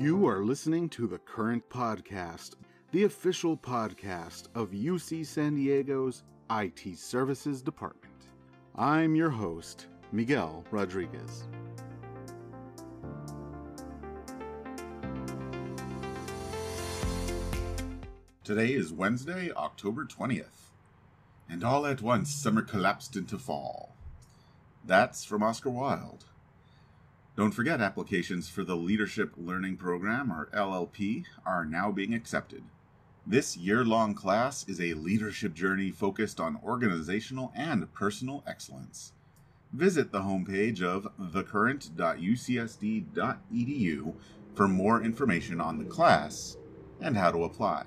You are listening to the Current Podcast, the official podcast of UC San Diego's IT Services Department. I'm your host, Miguel Rodriguez. Today is Wednesday, October 20th, and all at once summer collapsed into fall. That's from Oscar Wilde. Don't forget, applications for the Leadership Learning Program, or LLP, are now being accepted. This year long class is a leadership journey focused on organizational and personal excellence. Visit the homepage of thecurrent.ucsd.edu for more information on the class and how to apply.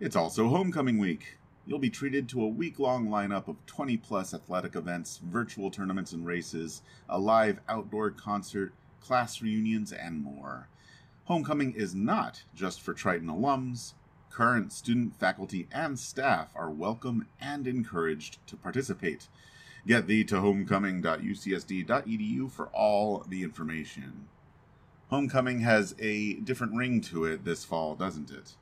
It's also homecoming week. You'll be treated to a week long lineup of 20 plus athletic events, virtual tournaments and races, a live outdoor concert, class reunions, and more. Homecoming is not just for Triton alums. Current student, faculty, and staff are welcome and encouraged to participate. Get thee to homecoming.ucsd.edu for all the information. Homecoming has a different ring to it this fall, doesn't it?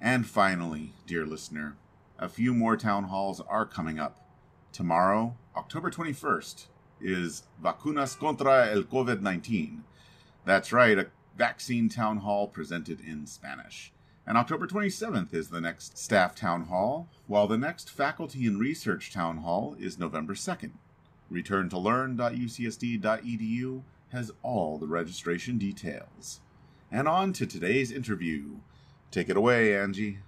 And finally, dear listener, a few more town halls are coming up. Tomorrow, October 21st, is Vacunas contra el COVID 19. That's right, a vaccine town hall presented in Spanish. And October 27th is the next staff town hall, while the next faculty and research town hall is November 2nd. Return to learn.ucsd.edu has all the registration details. And on to today's interview. Take it away, Angie.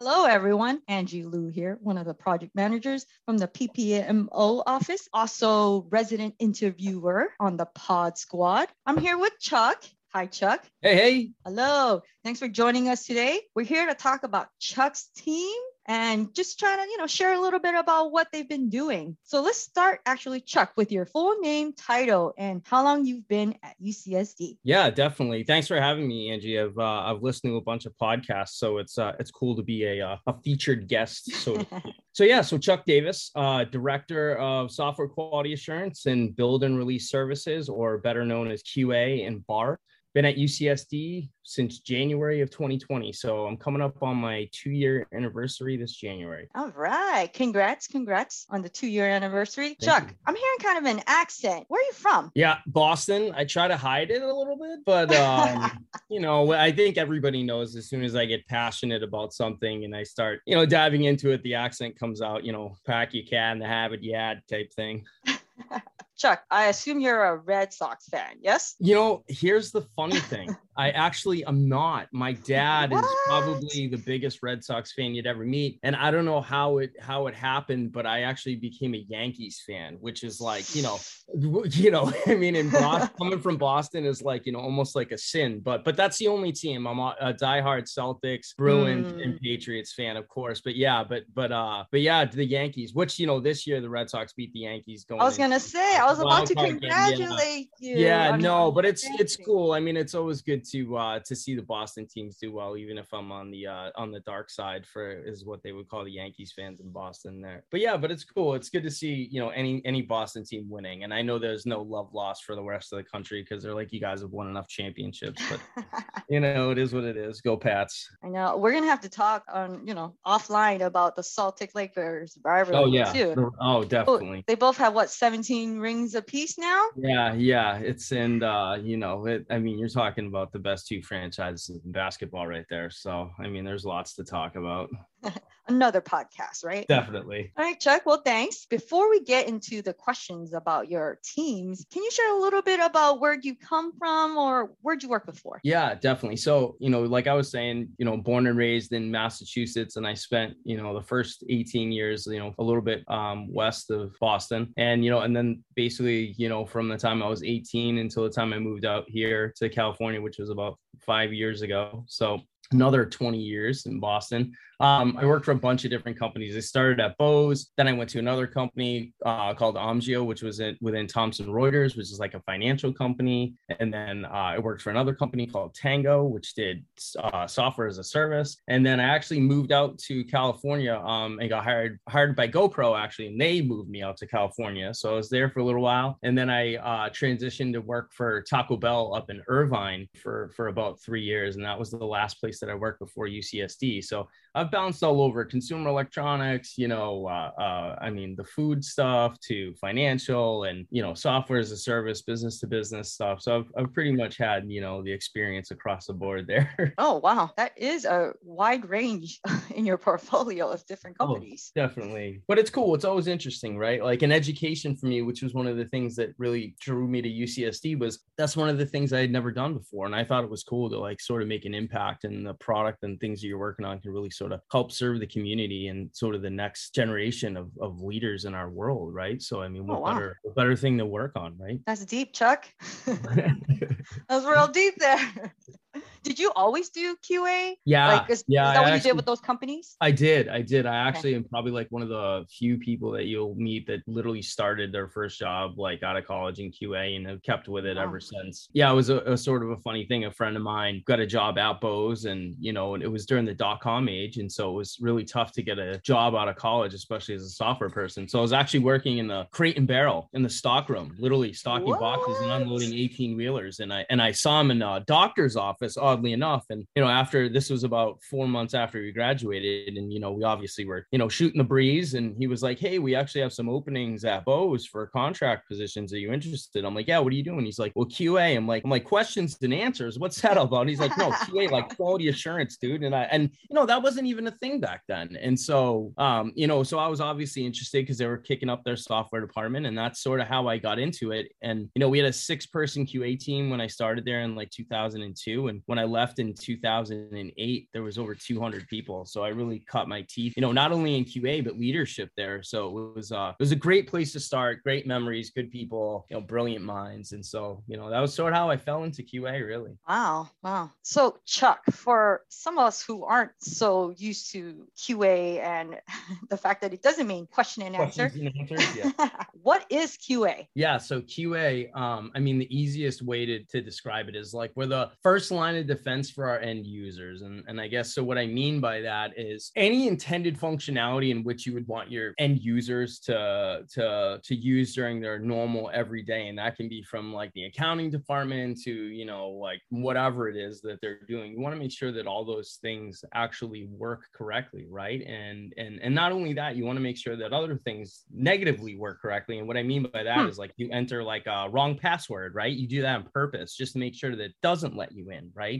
Hello, everyone. Angie Liu here, one of the project managers from the PPMO office, also resident interviewer on the Pod Squad. I'm here with Chuck. Hi, Chuck. Hey, hey. Hello. Thanks for joining us today. We're here to talk about Chuck's team and just trying to, you know, share a little bit about what they've been doing. So let's start actually, Chuck, with your full name, title, and how long you've been at UCSD. Yeah, definitely. Thanks for having me, Angie. I've uh, I've listened to a bunch of podcasts, so it's uh, it's cool to be a uh, a featured guest. So so yeah, so Chuck Davis, uh, director of software quality assurance and build and release services, or better known as QA and BAR been at UCSD since January of 2020. So I'm coming up on my two year anniversary this January. All right. Congrats. Congrats on the two year anniversary. Thank Chuck, you. I'm hearing kind of an accent. Where are you from? Yeah, Boston. I try to hide it a little bit, but, um, you know, I think everybody knows as soon as I get passionate about something and I start, you know, diving into it, the accent comes out, you know, pack your cat in the habit had type thing. Chuck, I assume you're a Red Sox fan, yes? You know, here's the funny thing. I actually am not. My dad what? is probably the biggest Red Sox fan you'd ever meet, and I don't know how it how it happened, but I actually became a Yankees fan, which is like you know, you know, I mean, in Boston, coming from Boston is like you know almost like a sin, but but that's the only team. I'm a, a diehard Celtics, Bruins, mm. and Patriots fan, of course. But yeah, but but uh, but yeah, the Yankees, which you know this year the Red Sox beat the Yankees. Going, I was gonna say, I was about to congratulate game, yeah. you. Yeah, no, but it's it's cool. I mean, it's always good to uh, to see the Boston teams do well, even if I'm on the uh, on the dark side for is what they would call the Yankees fans in Boston there. But yeah, but it's cool. It's good to see you know any any Boston team winning, and I know there's no love lost for the rest of the country because they're like you guys have won enough championships, but you know it is what it is. Go Pats! I know we're gonna have to talk on you know offline about the Celtic Lakers rivalry oh, yeah. too. Oh, definitely. They both have what 17 rings apiece now. Yeah, yeah. It's and uh, you know, it, I mean, you're talking about the best two franchises in basketball right there. So, I mean, there's lots to talk about. Another podcast, right? Definitely. All right, Chuck. Well, thanks. Before we get into the questions about your teams, can you share a little bit about where you come from or where'd you work before? Yeah, definitely. So, you know, like I was saying, you know, born and raised in Massachusetts, and I spent, you know, the first 18 years, you know, a little bit um, west of Boston. And, you know, and then basically, you know, from the time I was 18 until the time I moved out here to California, which was about five years ago. So another 20 years in Boston. Um, I worked for a bunch of different companies. I started at Bose, then I went to another company uh, called Omgeo, which was in, within Thomson Reuters, which is like a financial company. And then uh, I worked for another company called Tango, which did uh, software as a service. And then I actually moved out to California um, and got hired hired by GoPro actually, and they moved me out to California. So I was there for a little while, and then I uh, transitioned to work for Taco Bell up in Irvine for for about three years, and that was the last place that I worked before UCSD. So I've bounced all over consumer electronics, you know, uh, uh, I mean, the food stuff to financial and, you know, software as a service, business to business stuff. So I've, I've pretty much had, you know, the experience across the board there. Oh, wow. That is a wide range in your portfolio of different Oh, companies. definitely. But it's cool. It's always interesting, right? Like an education for me, which was one of the things that really drew me to UCSD was that's one of the things I had never done before. And I thought it was cool to like sort of make an impact and the product and things that you're working on can really sort of help serve the community and sort of the next generation of, of leaders in our world, right? So I mean, oh, what Oh, wow. better what better thing to work on, right? That's deep, Chuck. That's real deep there. Did you always do QA? yeah. like, is, yeah, is that I what you did with those companies? I did. I did. I actually am probably like one of the few people that you'll meet that literally started their first job like out of college in QA and have kept with it Wow. ever since. Yeah, it was a, a sort of a funny thing. A friend of mine got a job at Bose and, you know, and it was during the dot com age. And so it was really tough to get a job out of college, especially as a software person. So I was actually working in the crate and barrel in the stock room, literally stocking boxes and unloading 18 wheelers. And I, and I saw him in a doctor's office, oddly enough. And, you know, after this was about four months after we graduated and, you know, we obviously were, you know, shooting the breeze and he was like, Hey, we actually have some openings at Bose for contract positions. Are you interested? I'm like, yeah, what are you doing? He's like, well, QA. I'm like, I'm like questions and answers. What's that about? And he's like, no, QA, like quality assurance, dude. And I, and, you know, that wasn't even a thing back then. And so, um, you know, so I was obviously interested because they were kicking up their software department and that's sort of how I got into it. And, you know, we had a six person QA team when I started there in like 2002. And when I left in 2008, there was over 200 people. So I really cut my teeth, you know, not only in QA, but leadership there. So it was, uh, it was a great place to start, great memories, good people, you know, brilliant minds. And so, you know, that was sort of how I fell into QA really. Wow, wow. So, Chuck, for some of us who aren't so used to QA and the fact that it doesn't mean question and answer, and answers, yeah. what is QA? Yeah, so QA, um, I mean, the easiest way to, to describe it is like we're the first line of defense for our end users. And, and I guess so what I mean by that is any intended functionality in which you would want your end users to to to use during their normal everyday. And that can be from like the accounting department to, you know, like whatever it is that they're doing. You want to make sure that all those things actually work correctly, right? And and and not only that, you want to make sure that other things negatively work correctly. And what I mean by that is Hmm. like you enter like a wrong password, right? You do that on purpose just to make sure that it doesn't let you in, right?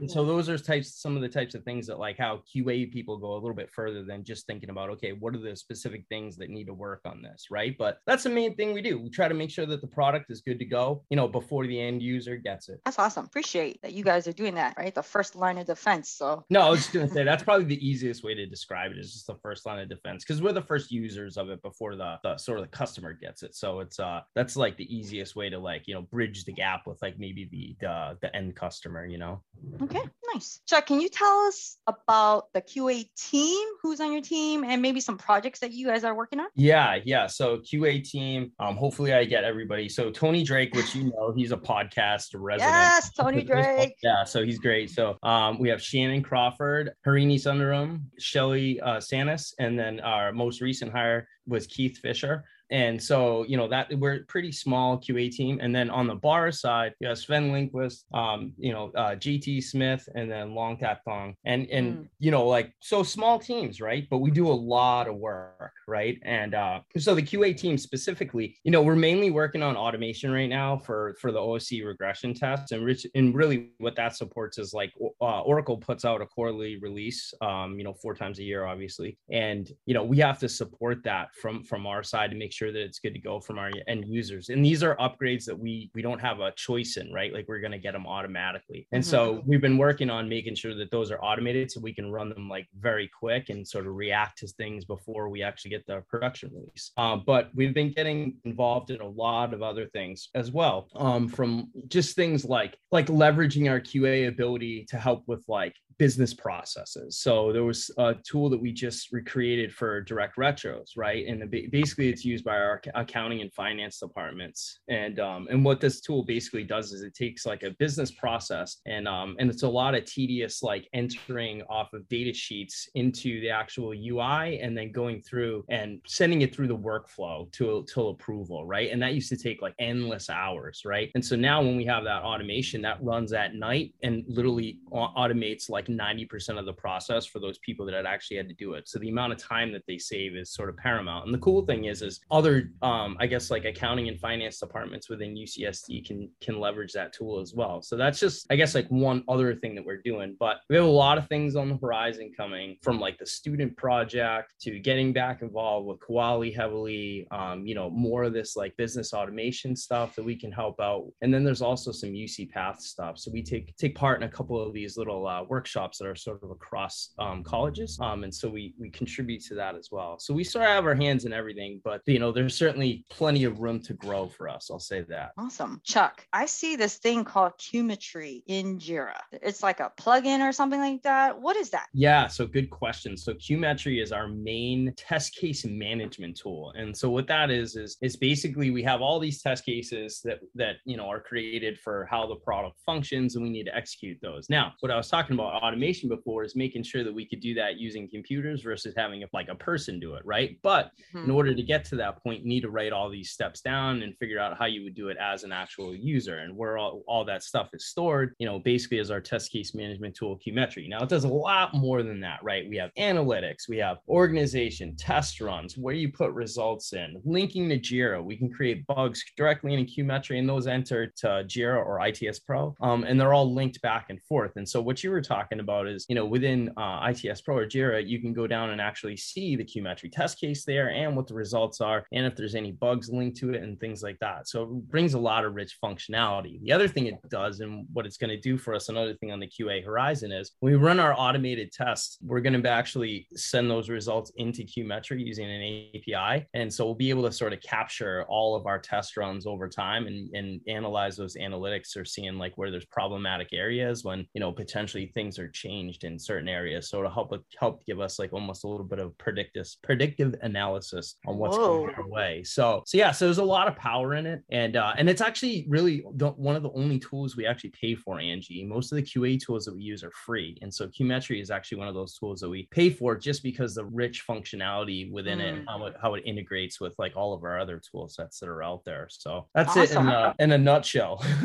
And so those are types some of the types of things that like how QA people go a little bit further than just thinking about okay, what are the specific things that need to work on this, right? But that's the main thing we do. We try to make sure that the product is good to go, you know, before the end user gets it. That's awesome. Appreciate that you guys are doing that, right? The first line of defense. So, No, I was just gonna say that's probably the easiest way to describe it is just the first line of defense because we're the first users of it before the, the sort of the customer gets it. So it's uh that's like the easiest way to like you know bridge the gap with like maybe the the, the end customer, you know. Okay, nice. Chuck, can you tell us about the QA team? Who's on your team and maybe some projects that you guys are working on? Yeah, yeah. So QA team. Um, hopefully I get everybody. So Tony Drake, which you know, he's a podcast resident. Yes, Tony Drake. Yeah, so he's great. So um, we have Shannon Crawford, Harini Sundaram, Shelly uh, Sanis, and then our most recent hire was Keith Fisher. And so, you know, that we're a pretty small QA team. And then on the bar side, you have Sven Linkvist, um, you know, uh, GT Smith, and then Long Tap Thong. And, and, Mm. you know, like, so small teams, right? But we do a lot of work, right? And uh, so the QA team specifically, you know, we're mainly working on automation right now for, for the OSC regression tests. And, rich, and really what that supports is like uh, Oracle puts out a quarterly release, um, you know, four times a year, obviously. And, you know, we have to support that from, from our side to make sure sure that it's good to go from our end users. And these are upgrades that we we don't have a choice in, right? Like we're going to get them automatically. And mm-hmm. so we've been working on making sure that those are automated so we can run them like very quick and sort of react to things before we actually get the production release. Um, but we've been getting involved in a lot of other things as well, um, from just things like like leveraging our QA ability to help with like business processes. So there was a tool that we just recreated for direct retros, right? And basically, it's used by our accounting and finance departments. And um, and what this tool basically does is it takes like a business process and um, and it's a lot of tedious like entering off of data sheets into the actual UI and then going through and sending it through the workflow to to approval, right? And that used to take like endless hours, right? And so now when we have that automation that runs at night and literally automates like 90% of the process for those people that had actually had to do it. So the amount of time that they save is sort of paramount. And the cool thing is, is other, um, I guess, like accounting and finance departments within UCSD can can leverage that tool as well. So that's just, I guess, like one other thing that we're doing. But we have a lot of things on the horizon coming from like the student project to getting back involved with Kuali heavily. Um, you know, more of this like business automation stuff that we can help out. And then there's also some UC Path stuff. So we take take part in a couple of these little uh, workshops that are sort of across um, colleges. Um, and so we we contribute to that as well. So we sort of have our hands in everything, but you know, there's certainly plenty of room to grow for us. I'll say that. Awesome. Chuck, I see this thing called QMetry in Jira. It's like a plugin or something like that. What is that? Yeah, so good question. So QMetry is our main test case management tool. And so what that is is is basically we have all these test cases that that you know are created for how the product functions and we need to execute those. Now, what I was talking about automation before is making sure that we could do that using computers versus having a, like a person do it, right? But mm-hmm. in order to get to that point, need to write all these steps down and figure out how you would do it as an actual user and where all, all that stuff is stored, you know, basically as our test case management tool, QMetry. Now it does a lot more than that, right? We have analytics, we have organization, test runs, where you put results in, linking to Jira. We can create bugs directly in QMetry and those enter to Jira or ITS Pro. Um, and they're all linked back and forth. And so what you were talking about is, you know, within uh, ITS Pro or Jira, you can go down and actually see the QMetry test case there and what the results are, and if there's any bugs linked to it and things like that. So it brings a lot of rich functionality. The other thing it does and what it's going to do for us, another thing on the QA horizon is when we run our automated tests, we're going to actually send those results into QMetry using an API. And so we'll be able to sort of capture all of our test runs over time and, and analyze those analytics or seeing like where there's problematic areas when, you know, potentially things are changed in certain areas. So to help help give us like almost a little bit of predictive predictive analysis on what's Whoa. coming our way. So so yeah, so there's a lot of power in it, and uh, and it's actually really the, one of the only tools we actually pay for. Angie, most of the QA tools that we use are free, and so Qmetry is actually one of those tools that we pay for just because the rich functionality within mm. it, how it how it integrates with like all of our other tool sets that are out there. So that's awesome. it in a, in a nutshell.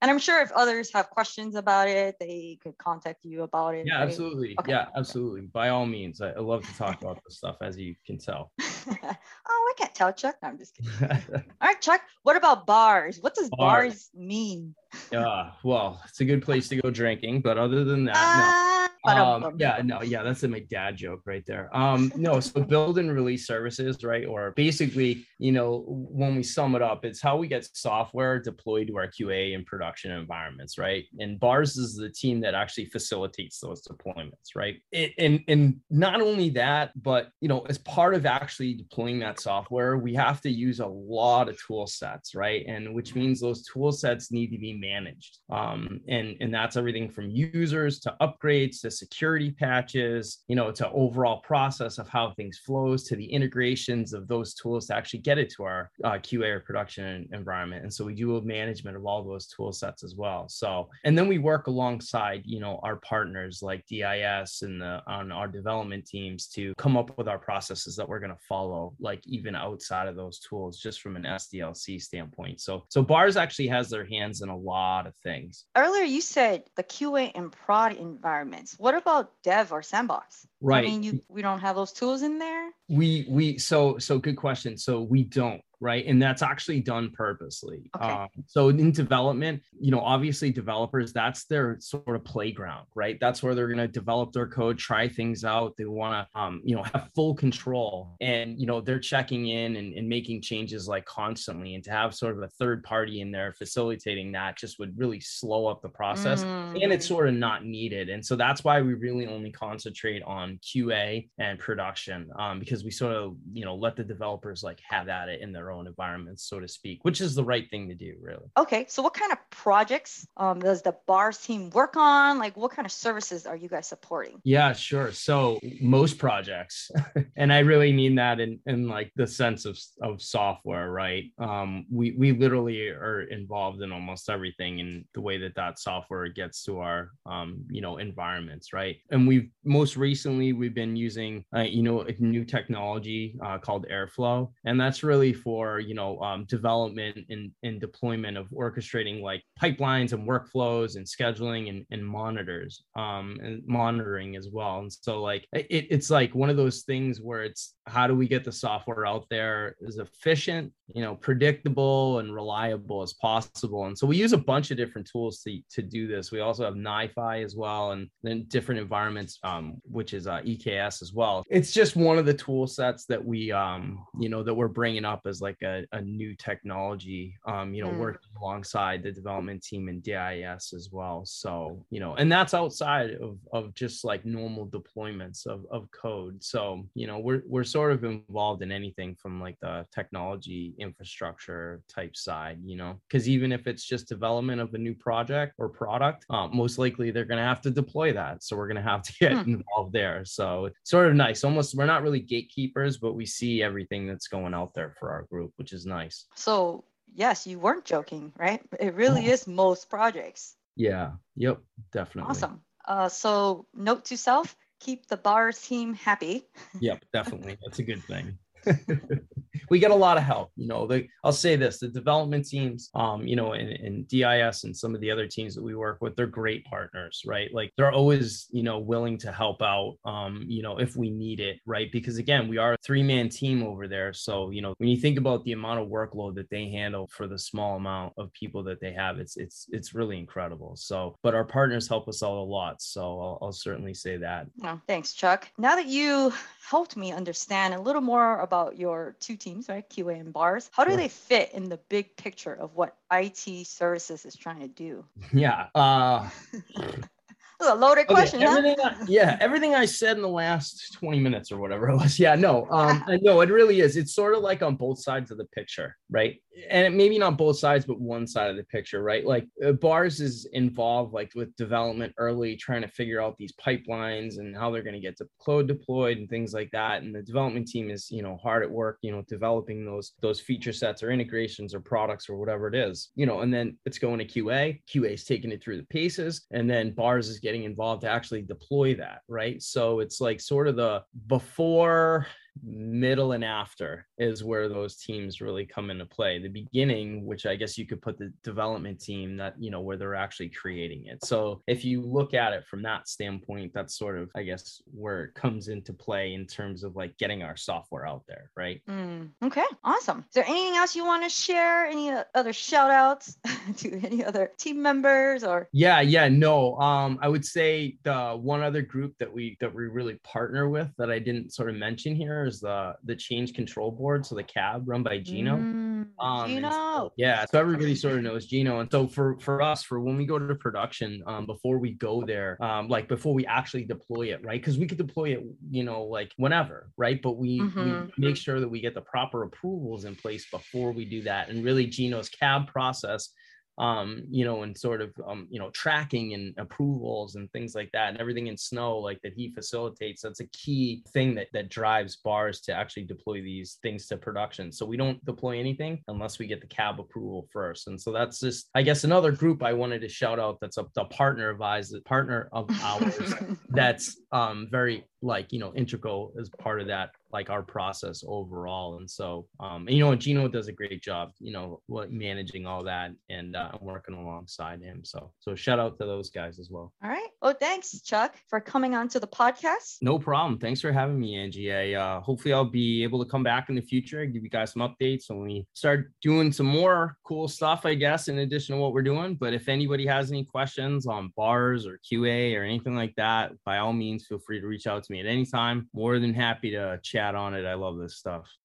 and I'm sure if others have questions about it, they could contact you about it. Yeah, right? absolutely. Okay. Yeah, absolutely. By all means, I, I love to talk about this stuff, as you can tell. oh, I can't tell, Chuck. No, I'm just kidding. all right, Chuck. What about bars? What does bars, bars mean? Yeah, well, it's a good place to go drinking, but other than that, no. Ah, um, yeah, no, yeah, that's a my dad joke right there. Um, no, so build and release services, right? Or basically, you know, when we sum it up, it's how we get software deployed to our QA and production environments, right? And bars is the team that actually facilitates those deployments, right? It, and and not only that, but you know, as part of actually deploying that software, we have to use a lot of tool sets, right? And which means those tool sets need to be managed. Um, and and that's everything from users to upgrades to security patches, you know, to overall process of how things flows to the integrations of those tools to actually get it to our uh, QA or production environment. And so we do a management of all those tool sets as well. So, and then we work alongside, you know, our partners like DIS and the on our development teams to come up with our processes that we're going to follow, like even outside of those tools, just from an SDLC standpoint. So, so bars actually has their hands in a lot of things. Earlier, you said the QA and prod environments what about dev or sandbox? Right. I mean, you we don't have those tools in there. We we so so good question. So we don't right? And that's actually done purposely. Okay. Um, so in development, you know, obviously developers, that's their sort of playground, right? That's where they're going to develop their code, try things out. They want to, um, you know, have full control and, you know, they're checking in and, and making changes like constantly. And to have sort of a third party in there facilitating that just would really slow up the process. And it's Mm. sort of not needed. And so that's why we really only concentrate on QA and production um, because we sort of, you know, let the developers like have at it in their own environments, so to speak, which is the right thing to do, really. Okay, so what kind of projects um, does the bars team work on? Like, what kind of services are you guys supporting? Yeah, sure. So most projects, and I really mean that in, in like the sense of, of software, right? Um, we, we literally are involved in almost everything in the way that that software gets to our, um, you know, environments, right? And we've most recently, we've been using, uh, you know, a new technology uh, called Airflow. And that's really for, you know, um, development and, and deployment of orchestrating like pipelines and workflows and scheduling and, and monitors um, and monitoring as well. And so like it, it's like one of those things where it's how do we get the software out there as efficient, you know, predictable and reliable as possible. And so we use a bunch of different tools to, to do this. We also have NiFi as well, and then different environments, um, which is uh, EKS as well. It's just one of the tool sets that we, um, you know, that we're bringing up as like a, a new technology, um, you know, Mm. working alongside the development team in DIS as well. So, you know, and that's outside of, of just like normal deployments of, of code. So, you know, we're, we're sort of involved in anything from like the technology infrastructure type side, you know, because even if it's just development of a new project or product, uh, most likely they're going to have to deploy that. So we're going to have to get Hmm. involved there. So it's sort of nice. Almost, we're not really gatekeepers, but we see everything that's going out there for our group, which is nice. So, yes, you weren't joking, right? It really is most projects. Yeah. Yep. Definitely. Awesome. Uh, so, note to self keep the bar team happy. Yep. Definitely. That's a good thing. we get a lot of help. You know, the, I'll say this: the development teams, um, you know, and DIS and some of the other teams that we work with, they're great partners, right? Like they're always, you know, willing to help out, um, you know, if we need it, right? Because again, we are a three-man team over there, so you know, when you think about the amount of workload that they handle for the small amount of people that they have, it's it's it's really incredible. So, but our partners help us out a lot, so I'll, I'll certainly say that. Oh, thanks, Chuck. Now that you helped me understand a little more about your two teams, right? QA and bars, how do Sure. they fit in the big picture of what IT services is trying to do? Yeah. Uh, a loaded Okay, question, huh? I- yeah, everything I said in the last 20 minutes or whatever it was. Yeah, no, um, I know it really is. It's sort of like on both sides of the picture, right? And maybe not both sides, but one side of the picture, right? Like uh, bars is involved like with development early, trying to figure out these pipelines and how they're going to get code deployed and things like that. And the development team is, you know, hard at work, you know, developing those those feature sets or integrations or products or whatever it is, you know, and then it's going to QA. QA is taking it through the paces, and then bars is getting involved to actually deploy that, right? So it's like sort of the before middle and after is where those teams really come into play the beginning which i guess you could put the development team that you know where they're actually creating it so if you look at it from that standpoint that's sort of i guess where it comes into play in terms of like getting our software out there right Mm, okay, awesome. Is there anything else you want to share? Any other shout outs to any other team members or? Yeah, yeah, no. Um, I would say the one other group that we that we really partner with that I didn't sort of mention here is the the change control board, so the cab run by Gino. Mm, Um, Gino. so- yeah, so everybody sort of knows Gino, and so for for us, for when we go to production, um, before we go there, um, like before we actually deploy it, right? Because we could deploy it, you know, like whenever, right? But we, Mhm. we make sure that we get the proper approvals in place before we do that, and really Gino's cab process um you know and sort of um you know tracking and approvals and things like that and everything in snow like that he facilitates that's a key thing that that drives bars to actually deploy these things to production. So we don't deploy anything unless we get the cab approval first. And so that's just i guess another group i wanted to shout out that's a, a partner of ours partner of ours that's um very like you know integral as part of that like our process overall. And so, um, and, you know, Gino does a great job, you know, what managing all that and uh, working alongside him. So, so shout out to those guys as well. All right. Well, thanks, Chuck, for coming on to the podcast. No problem. Thanks for having me, Angie. I, uh, hopefully I'll be able to come back in the future and give you guys some updates when we start doing some more cool stuff, I guess, in addition to what we're doing. But if anybody has any questions on bars or QA or anything like that, by all means, feel free to reach out to me at any time. More than happy to chat on it. I love this stuff.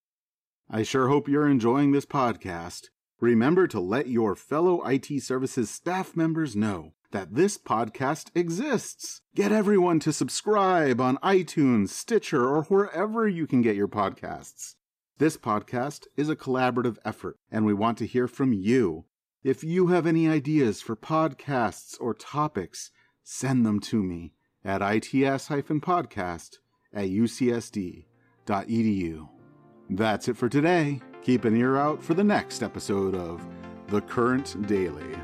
I sure hope you're enjoying this podcast. Remember to let your fellow IT services staff members know that this podcast exists. Get everyone to subscribe on iTunes, Stitcher, or wherever you can get your podcasts. This podcast is a collaborative effort, and we want to hear from you. If you have any ideas for podcasts or topics, send them to me at its-podcast at That's it for today. Keep an ear out for the next episode of The Current Daily.